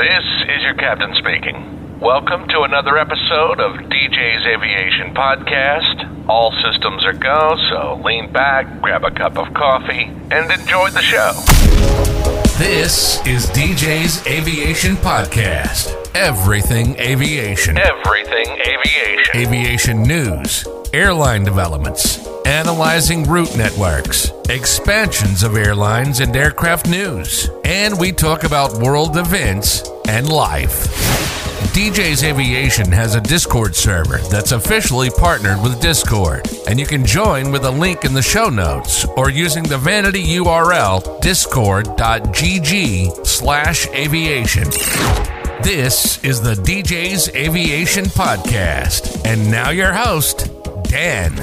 This is your captain speaking. Welcome to another episode of DJ's Aviation Podcast. All systems are go, so lean back, grab a cup of coffee, and enjoy the show. This is DJ's Aviation Podcast. Everything aviation. Everything aviation. Aviation news, airline developments, analyzing route networks, expansions of airlines and aircraft news, and we talk about world events and life. DJ's Aviation has a Discord server that's officially partnered with Discord, and you can join with a link in the show notes or using the vanity URL discord.gg slash aviation. This is the DJ's Aviation Podcast. And now your host, Dan.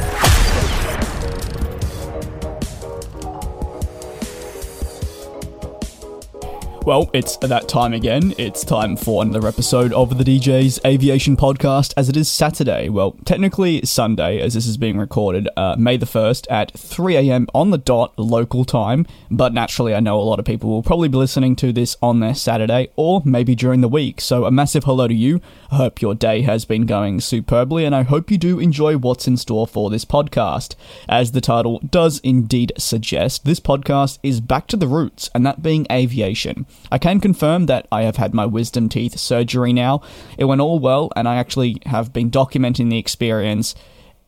Well, it's that time again. It's time for another episode of the DJ's Aviation Podcast, as it is Saturday. Well, technically Sunday, as this is being recorded, uh, May the 1st at 3 a.m. on the dot local time. But naturally, I know a lot of people will probably be listening to this on their Saturday or maybe during the week. So, a massive hello to you. I hope your day has been going superbly, and I hope you do enjoy what's in store for this podcast. As the title does indeed suggest, this podcast is back to the roots, and that being aviation. I can confirm that I have had my wisdom teeth surgery now. It went all well, and I actually have been documenting the experience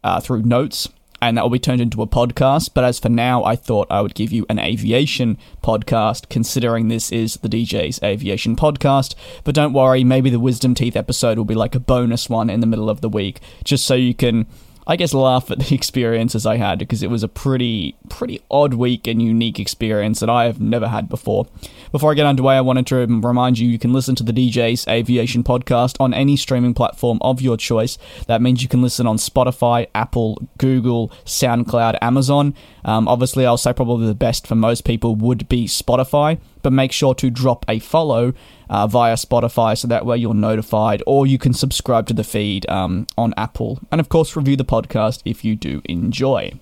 uh, through notes, and that will be turned into a podcast. But as for now, I thought I would give you an aviation podcast, considering this is the DJ's aviation podcast. But don't worry, maybe the wisdom teeth episode will be like a bonus one in the middle of the week, just so you can. I guess laugh at the experiences I had because it was a pretty pretty odd week and unique experience that I have never had before. Before I get underway, I wanted to remind you you can listen to the DJ's Aviation podcast on any streaming platform of your choice. That means you can listen on Spotify, Apple, Google, SoundCloud, Amazon. Um, obviously, I'll say probably the best for most people would be Spotify, but make sure to drop a follow uh, via Spotify so that way you're notified, or you can subscribe to the feed um, on Apple. And of course, review the podcast if you do enjoy.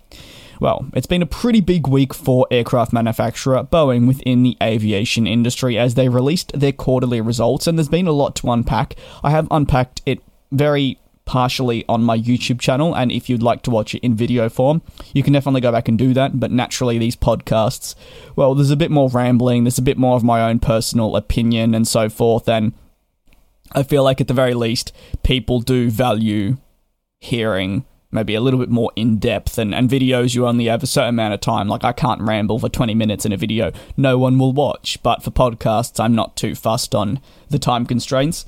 Well, it's been a pretty big week for aircraft manufacturer Boeing within the aviation industry as they released their quarterly results, and there's been a lot to unpack. I have unpacked it very partially on my YouTube channel, and if you'd like to watch it in video form, you can definitely go back and do that. But naturally, these podcasts, well, there's a bit more rambling, there's a bit more of my own personal opinion and so forth, and I feel like at the very least, people do value hearing maybe a little bit more in depth and, and videos you only have a certain amount of time. Like i can't ramble for 20 minutes in a video no one will watch. But for podcasts i'm not too fussed on the time constraints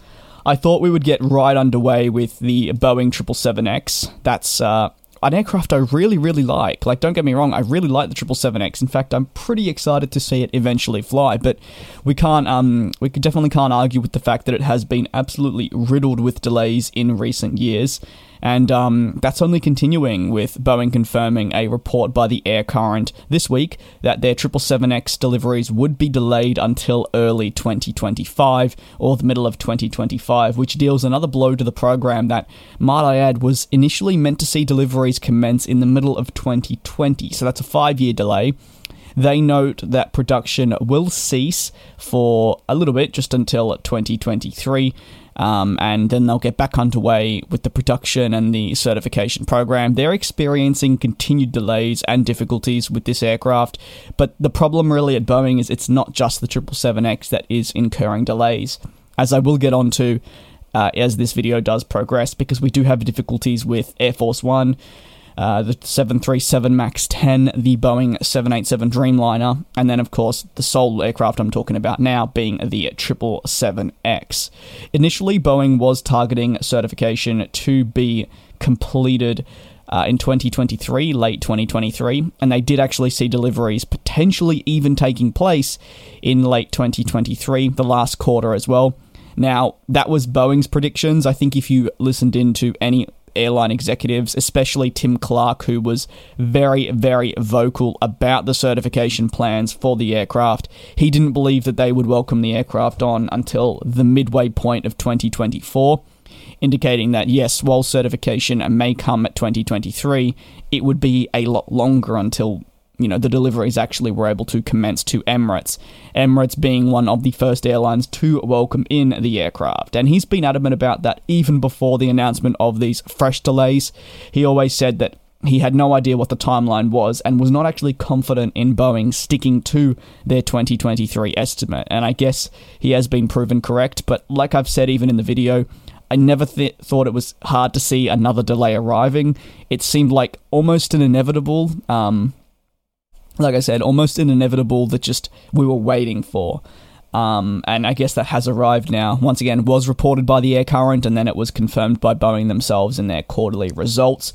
i thought we would get right underway with the boeing 777x that's uh, an aircraft I really, really like. Like, don't get me wrong, I really like the 777X. In fact, I'm pretty excited to see it eventually fly. But we can't, um, we definitely can't argue with the fact that it has been absolutely riddled with delays in recent years. And um, that's only continuing with Boeing confirming a report by the Air Current this week that their 777X deliveries would be delayed until early 2025 or the middle of 2025, which deals another blow to the program that, might I add, was initially meant to see deliveries commence in the middle of 2020. So that's a five year delay. They note that production will cease for a little bit, just until 2023, um, and then they'll get back underway with the production and the certification program. They're experiencing continued delays and difficulties with this aircraft, but the problem really at Boeing is it's not just the 777X that is incurring delays. As I will get onto uh, as this video does progress, because we do have difficulties with Air Force One. Uh, the 737 MAX 10, the Boeing 787 Dreamliner, and then, of course, the sole aircraft I'm talking about now being the 777X. Initially, Boeing was targeting certification to be completed uh, in 2023, late 2023, and they did actually see deliveries potentially even taking place in late 2023, the last quarter as well. Now, that was Boeing's predictions. I think if you listened into any airline executives, especially Tim Clark, who was very, very vocal about the certification plans for the aircraft. He didn't believe that they would welcome the aircraft on until the midway point of 2024, indicating that yes, while certification may come at 2023, it would be a lot longer until you know, the deliveries actually were able to commence to Emirates. Emirates being one of the first airlines to welcome in the aircraft. And he's been adamant about that even before the announcement of these fresh delays. He always said that he had no idea what the timeline was and was not actually confident in Boeing sticking to their 2023 estimate. And I guess he has been proven correct, but like I've said even in the video, I never th- thought it was hard to see another delay arriving. It seemed like almost an inevitable, um, like I said, almost an inevitable that just we were waiting for. Um, and I guess that has arrived now. Once again, was reported by the Air Current, and then it was confirmed by Boeing themselves in their quarterly results.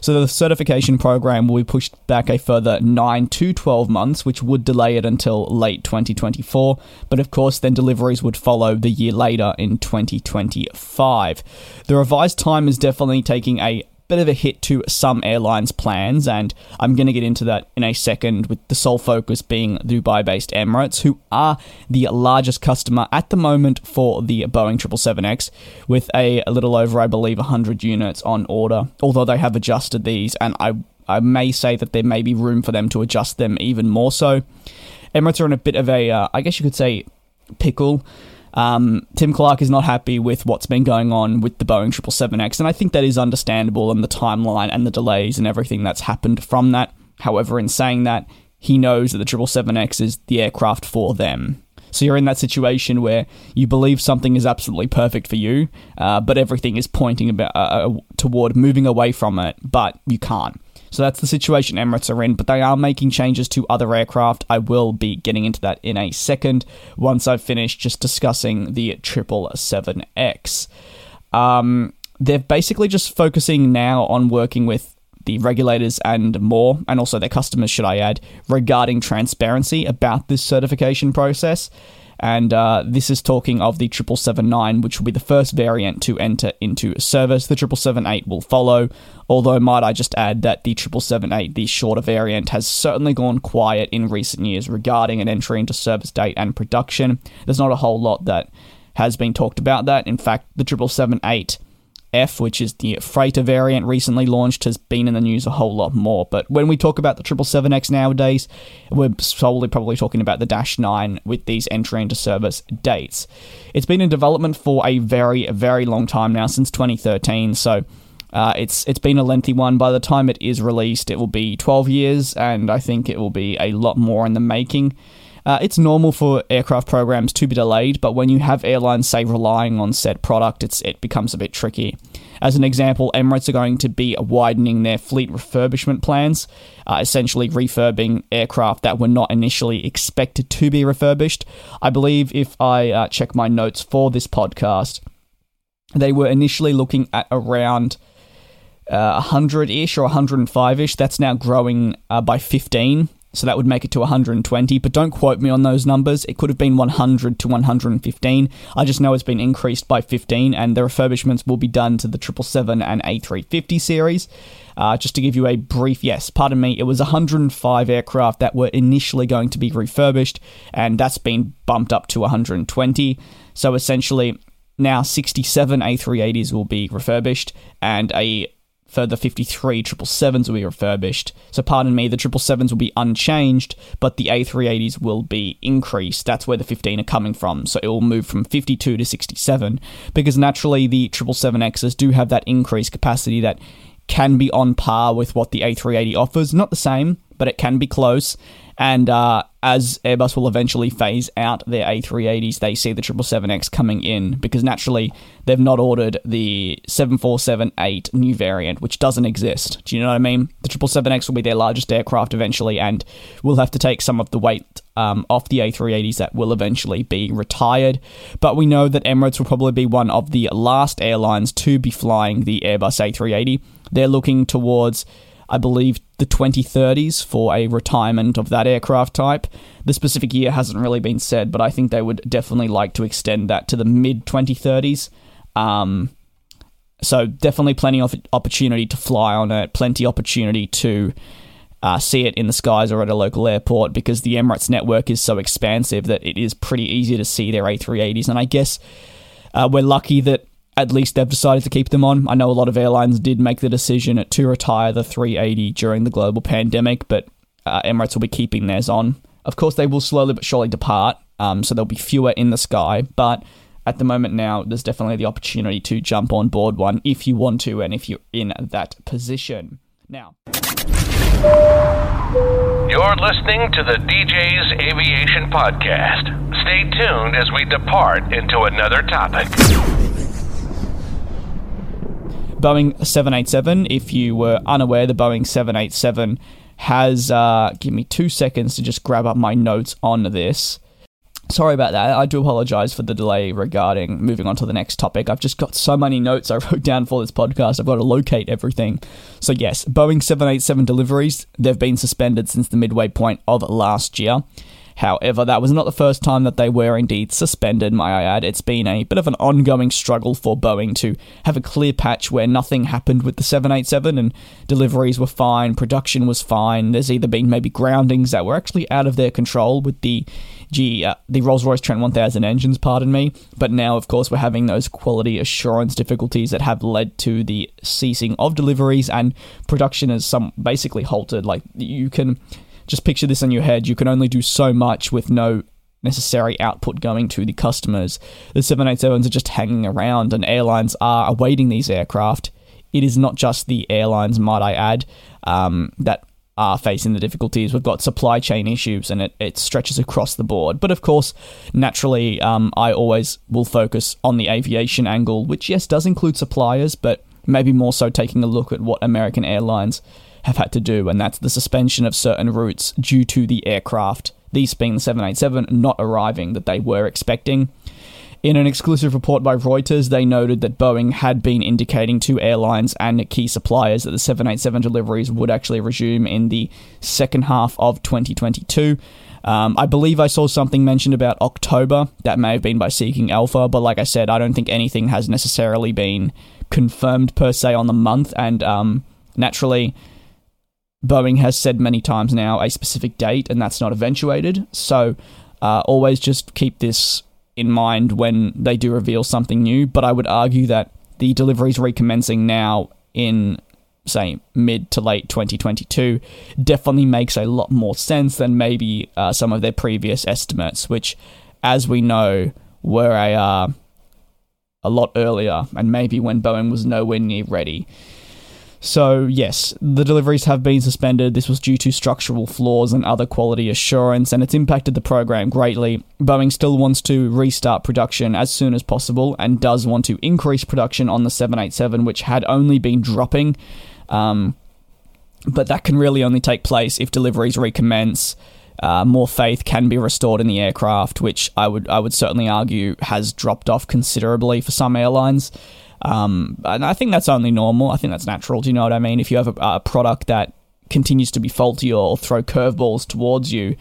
So the certification program will be pushed back a further 9 to 12 months, which would delay it until late 2024. But of course, then deliveries would follow the year later in 2025. The revised time is definitely taking a bit of a hit to some airlines' plans, and I'm going to get into that in a second, with the sole focus being Dubai based Emirates, who are the largest customer at the moment for the Boeing 777X, with a, a little over, I believe, 100 units on order, although they have adjusted these, and I, I may say that there may be room for them to adjust them even more so. Emirates are in a bit of a, uh, I guess you could say, pickle um, Tim Clark is not happy with what's been going on with the Boeing 777X, and I think that is understandable and the timeline and the delays and everything that's happened from that. However, in saying that, he knows that the 777X is the aircraft for them. So you're in that situation where you believe something is absolutely perfect for you, uh, but everything is pointing about, uh, uh toward moving away from it, but you can't. So that's the situation Emirates are in, but they are making changes to other aircraft. I will be getting into that in a second once I've finished just discussing the 777X. Um, they're basically just focusing now on working with the regulators and more, and also their customers, should I add, regarding transparency about this certification process and uh, this is talking of the 7779, which will be the first variant to enter into service. The 7778 will follow, although might I just add that the 7778, the shorter variant, has certainly gone quiet in recent years regarding an entry into service date and production. There's not a whole lot that has been talked about that. In fact, the 7778 F, which is the freighter variant recently launched, has been in the news a whole lot more. But when we talk about the 777X nowadays, we're solely probably talking about the Dash 9 with these entry into service dates. It's been in development for a very, very long time now, since 2013. So uh, it's it's been a lengthy one. By the time it is released, it will be 12 years, and I think it will be a lot more in the making. Uh, it's normal for aircraft programs to be delayed, but when you have airlines, say, relying on said product, it becomes a bit tricky. As an example, Emirates are going to be widening their fleet refurbishment plans, uh, essentially refurbing aircraft that were not initially expected to be refurbished. I believe if I uh, check my notes for this podcast, they were initially looking at around uh, 100 ish or 105 ish. That's now growing uh, by 15 so that would make it to 120, but don't quote me on those numbers. It could have been 100 to 115. I just know it's been increased by 15, and the refurbishments will be done to the 777 and A350 series. Uh, just to give you a brief, yes, pardon me, it was 105 aircraft that were initially going to be refurbished, and that's been bumped up to 120. So essentially, now 67 A380s will be refurbished, and a further 53 777s will be refurbished. So, pardon me, the 777s will be unchanged, but the A380s will be increased. That's where the 15 are coming from. So, it will move from 52 to 67 because naturally the 777Xs do have that increased capacity that can be on par with what the A380 offers. Not the same, but it can be close. And uh, as Airbus will eventually phase out their A380s, they see the 777X coming in because naturally they've not ordered the 747-8 new variant, which doesn't exist. Do you know what I mean? The 777X will be their largest aircraft eventually, and will have to take some of the weight um, off the A380s that will eventually be retired. But we know that Emirates will probably be one of the last airlines to be flying the Airbus A380. They're looking towards I believe, the 2030s for a retirement of that aircraft type. The specific year hasn't really been said, but I think they would definitely like to extend that to the mid 2030s. Um, so definitely plenty of opportunity to fly on it, plenty opportunity to uh, see it in the skies or at a local airport because the Emirates network is so expansive that it is pretty easy to see their A380s. And I guess uh, we're lucky that at least they've decided to keep them on. I know a lot of airlines did make the decision to retire the 380 during the global pandemic, but uh, Emirates will be keeping theirs on. Of course, they will slowly but surely depart, um, so there'll be fewer in the sky, but at the moment now, there's definitely the opportunity to jump on board one if you want to and if you're in that position. Now, You're listening to the DJ's Aviation Podcast. Stay tuned as we depart into another topic. Boeing 787, if you were unaware, the Boeing 787 has, uh, give me two seconds to just grab up my notes on this. Sorry about that. I do apologize for the delay regarding moving on to the next topic. I've just got so many notes I wrote down for this podcast. I've got to locate everything. So, yes, Boeing 787 deliveries, they've been suspended since the midway point of last year. However, that was not the first time that they were indeed suspended, may I add. It's been a bit of an ongoing struggle for Boeing to have a clear patch where nothing happened with the 787 and deliveries were fine, production was fine. There's either been maybe groundings that were actually out of their control with the G, uh, the Rolls-Royce Trent 1000 engines, pardon me. But now, of course, we're having those quality assurance difficulties that have led to the ceasing of deliveries and production is some basically halted. Like you can just picture this in your head. You can only do so much with no necessary output going to the customers. The 787s are just hanging around, and airlines are awaiting these aircraft. It is not just the airlines, might I add, um, that are facing the difficulties. We've got supply chain issues, and it, it stretches across the board. But of course, naturally, um, I always will focus on the aviation angle, which, yes, does include suppliers, but maybe more so taking a look at what American Airlines have had to do, and that's the suspension of certain routes due to the aircraft, these being the 787, not arriving that they were expecting. In an exclusive report by Reuters, they noted that Boeing had been indicating to airlines and key suppliers that the 787 deliveries would actually resume in the second half of 2022. Um, I believe I saw something mentioned about October. That may have been by Seeking Alpha, but like I said, I don't think anything has necessarily been confirmed per se on the month. And um, naturally, Boeing has said many times now a specific date, and that's not eventuated. So uh, always just keep this in mind when they do reveal something new. But I would argue that the deliveries recommencing now in say mid to late 2022 definitely makes a lot more sense than maybe uh, some of their previous estimates, which, as we know, were a uh, a lot earlier and maybe when Boeing was nowhere near ready. So, yes, the deliveries have been suspended. This was due to structural flaws and other quality assurance, and it's impacted the program greatly. Boeing still wants to restart production as soon as possible and does want to increase production on the 787, which had only been dropping. Um, but that can really only take place if deliveries recommence. Uh, more faith can be restored in the aircraft, which I would I would certainly argue has dropped off considerably for some airlines. Um, and I think that's only normal. I think that's natural. Do you know what I mean? If you have a, a product that continues to be faulty or throw curveballs towards you,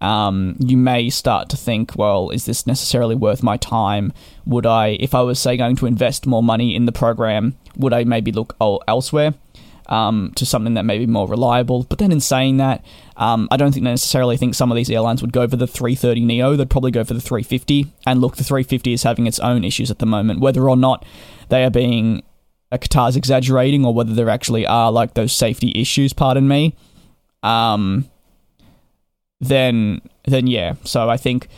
um, you may start to think, well, is this necessarily worth my time? Would I, if I was, say, going to invest more money in the program, would I maybe look elsewhere? Um, to something that may be more reliable. But then in saying that, um, I don't think necessarily think some of these airlines would go for the 330 Neo. They'd probably go for the 350. And look, the 350 is having its own issues at the moment. Whether or not they are being a Qatar's exaggerating, or whether there actually are like those safety issues, pardon me, um, then then yeah. So I think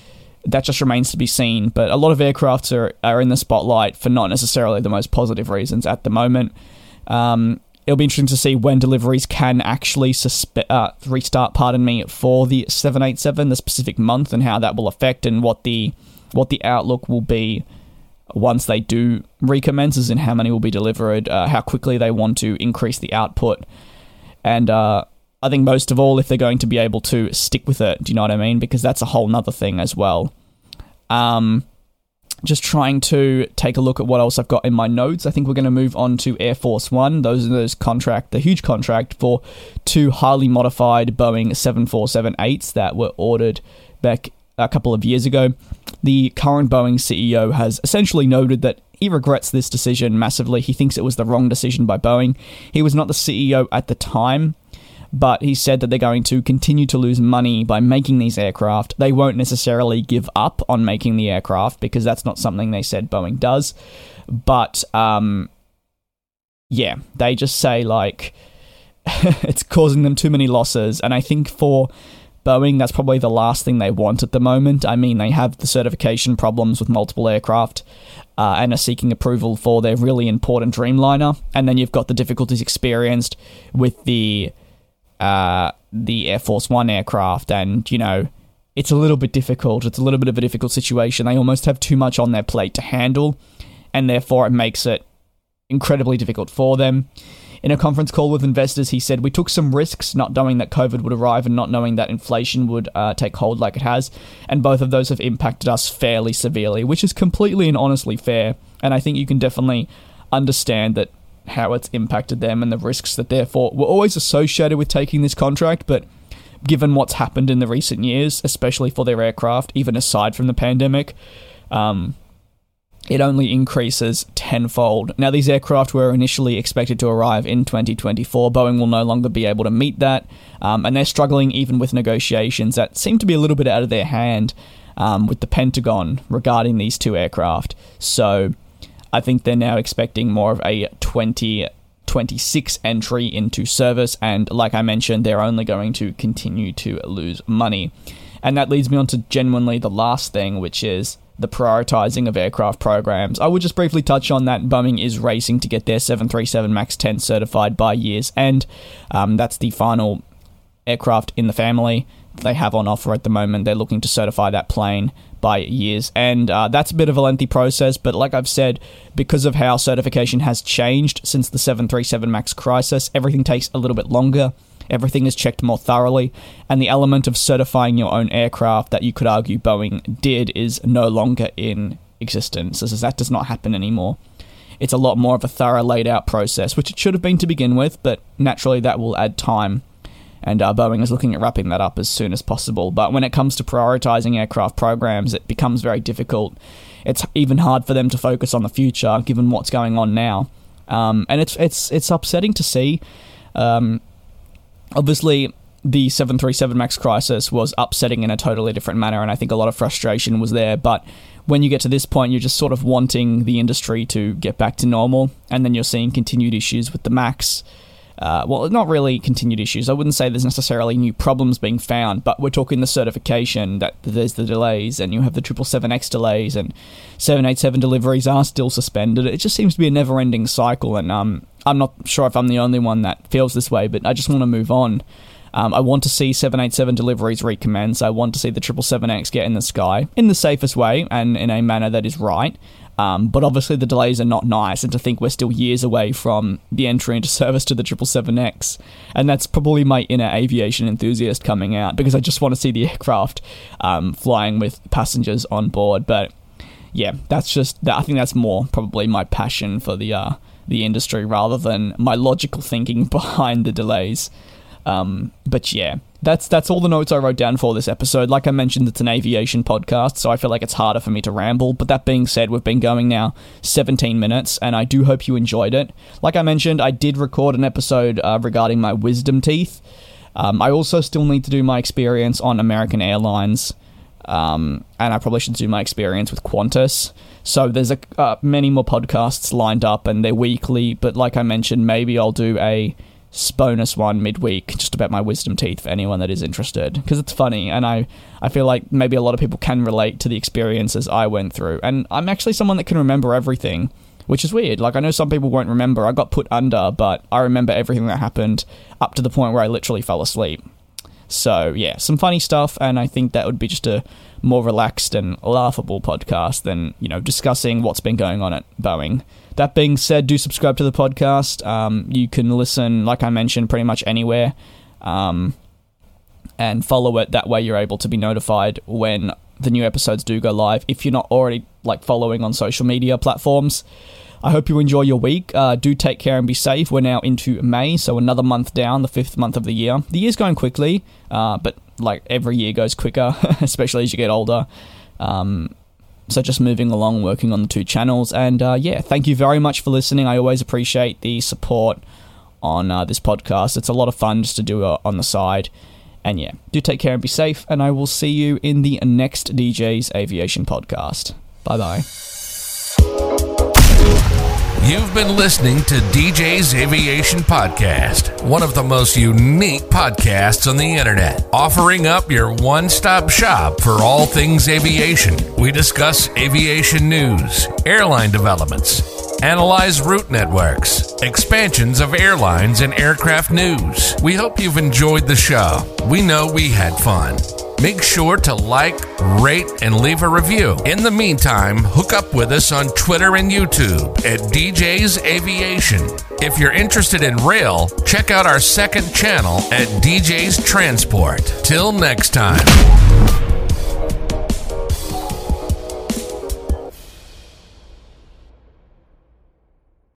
that just remains to be seen. But a lot of aircrafts are, are in the spotlight for not necessarily the most positive reasons at the moment. Um, it'll be interesting to see when deliveries can actually suspe- uh, restart. Pardon me for the 787, the specific month, and how that will affect and what the what the outlook will be once they do recommence, as in how many will be delivered, uh, how quickly they want to increase the output, and uh, I think most of all if they're going to be able to stick with it. Do you know what I mean? Because that's a whole nother thing as well. Um, just trying to take a look at what else I've got in my notes. I think we're going to move on to Air Force One. Those are those contract, the huge contract for two highly modified Boeing 747-8s that were ordered back a couple of years ago. The current Boeing CEO has essentially noted that he regrets this decision massively. He thinks it was the wrong decision by Boeing. He was not the CEO at the time, but he said that they're going to continue to lose money by making these aircraft. They won't necessarily give up on making the aircraft because that's not something they said Boeing does. But um, yeah, they just say like it's causing them too many losses. And I think for Boeing, that's probably the last thing they want at the moment. I mean, they have the certification problems with multiple aircraft uh, and are seeking approval for their really important Dreamliner. And then you've got the difficulties experienced with the uh, the Air Force One aircraft, and you know. It's a little bit difficult. It's a little bit of a difficult situation. They almost have too much on their plate to handle, and therefore it makes it incredibly difficult for them. In a conference call with investors, he said, We took some risks not knowing that COVID would arrive and not knowing that inflation would uh, take hold like it has. And both of those have impacted us fairly severely, which is completely and honestly fair. And I think you can definitely understand that how it's impacted them and the risks that therefore were always associated with taking this contract. But given what's happened in the recent years, especially for their aircraft, even aside from the pandemic, um, it only increases tenfold. Now, these aircraft were initially expected to arrive in 2024. Boeing will no longer be able to meet that, um, and they're struggling even with negotiations that seem to be a little bit out of their hand um, with the Pentagon regarding these two aircraft. So, I think they're now expecting more of a 2026 entry into service, and like I mentioned, they're only going to continue to lose money. And that leads me on to genuinely the last thing, which is the prioritizing of aircraft programs. I would just briefly touch on that. Boeing is racing to get their 737 MAX 10 certified by year's end. Um, that's the final aircraft in the family they have on offer at the moment. They're looking to certify that plane by years. And uh, that's a bit of a lengthy process, but like I've said, because of how certification has changed since the 737 MAX crisis, everything takes a little bit longer. Everything is checked more thoroughly, and the element of certifying your own aircraft that you could argue Boeing did is no longer in existence, as that does not happen anymore. It's a lot more of a thorough laid out process, which it should have been to begin with, but naturally that will add time. And uh, Boeing is looking at wrapping that up as soon as possible. But when it comes to prioritizing aircraft programs, it becomes very difficult. It's even hard for them to focus on the future, given what's going on now. Um, and it's it's it's upsetting to see. Um, obviously the 737 MAX crisis was upsetting in a totally different manner, and I think a lot of frustration was there. But when you get to this point, you're just sort of wanting the industry to get back to normal, and then you're seeing continued issues with the MAX. Uh, well, not really continued issues. I wouldn't say there's necessarily new problems being found, but we're talking the certification that there's the delays, and you have the 777X delays, and 787 deliveries are still suspended. It just seems to be a never ending cycle, and um, I'm not sure if I'm the only one that feels this way, but I just want to move on. Um, I want to see 787 deliveries recommence. I want to see the 777X get in the sky in the safest way and in a manner that is right. Um, but obviously, the delays are not nice, and to think we're still years away from the entry into service to the 777X. And that's probably my inner aviation enthusiast coming out because I just want to see the aircraft um, flying with passengers on board. But yeah, that's just, I think that's more probably my passion for the uh, the industry rather than my logical thinking behind the delays. Um, but yeah, that's that's all the notes I wrote down for this episode. Like I mentioned, it's an aviation podcast, so I feel like it's harder for me to ramble. But that being said, we've been going now 17 minutes, and I do hope you enjoyed it. Like I mentioned, I did record an episode uh, regarding my wisdom teeth. Um, I also still need to do my experience on American Airlines, um, and I probably should do my experience with Qantas. So there's a uh, many more podcasts lined up, and they're weekly. But like I mentioned, maybe I'll do a bonus one midweek just about my wisdom teeth for anyone that is interested. Because it's funny and I, I feel like maybe a lot of people can relate to the experiences I went through. And I'm actually someone that can remember everything which is weird. Like I know some people won't remember. I got put under but I remember everything that happened up to the point where I literally fell asleep so yeah some funny stuff and I think that would be just a more relaxed and laughable podcast than you know discussing what's been going on at Boeing. That being said, do subscribe to the podcast. Um, you can listen, like I mentioned, pretty much anywhere, um, and follow it. That way, you're able to be notified when the new episodes do go live. If you're not already like following on social media platforms. I hope you enjoy your week. Uh, do take care and be safe. We're now into May, so another month down, the fifth month of the year. The year's going quickly, uh, but like every year goes quicker, especially as you get older. Um, so just moving along, working on the two channels, and uh, yeah, thank you very much for listening. I always appreciate the support on uh, this podcast. It's a lot of fun just to do on the side. And yeah, do take care and be safe, and I will see you in the next DJ's Aviation podcast. Bye bye. You've been listening to DJ's Aviation Podcast, one of the most unique podcasts on the internet, offering up your one stop shop for all things aviation. We discuss aviation news, airline developments, analyze route networks, expansions of airlines, and aircraft news. We hope you've enjoyed the show. We know we had fun. Make sure to like, rate, and leave a review. In the meantime, hook up with us on Twitter and YouTube at DJ's Aviation. If you're interested in rail, check out our second channel at DJ's Transport. Till next time.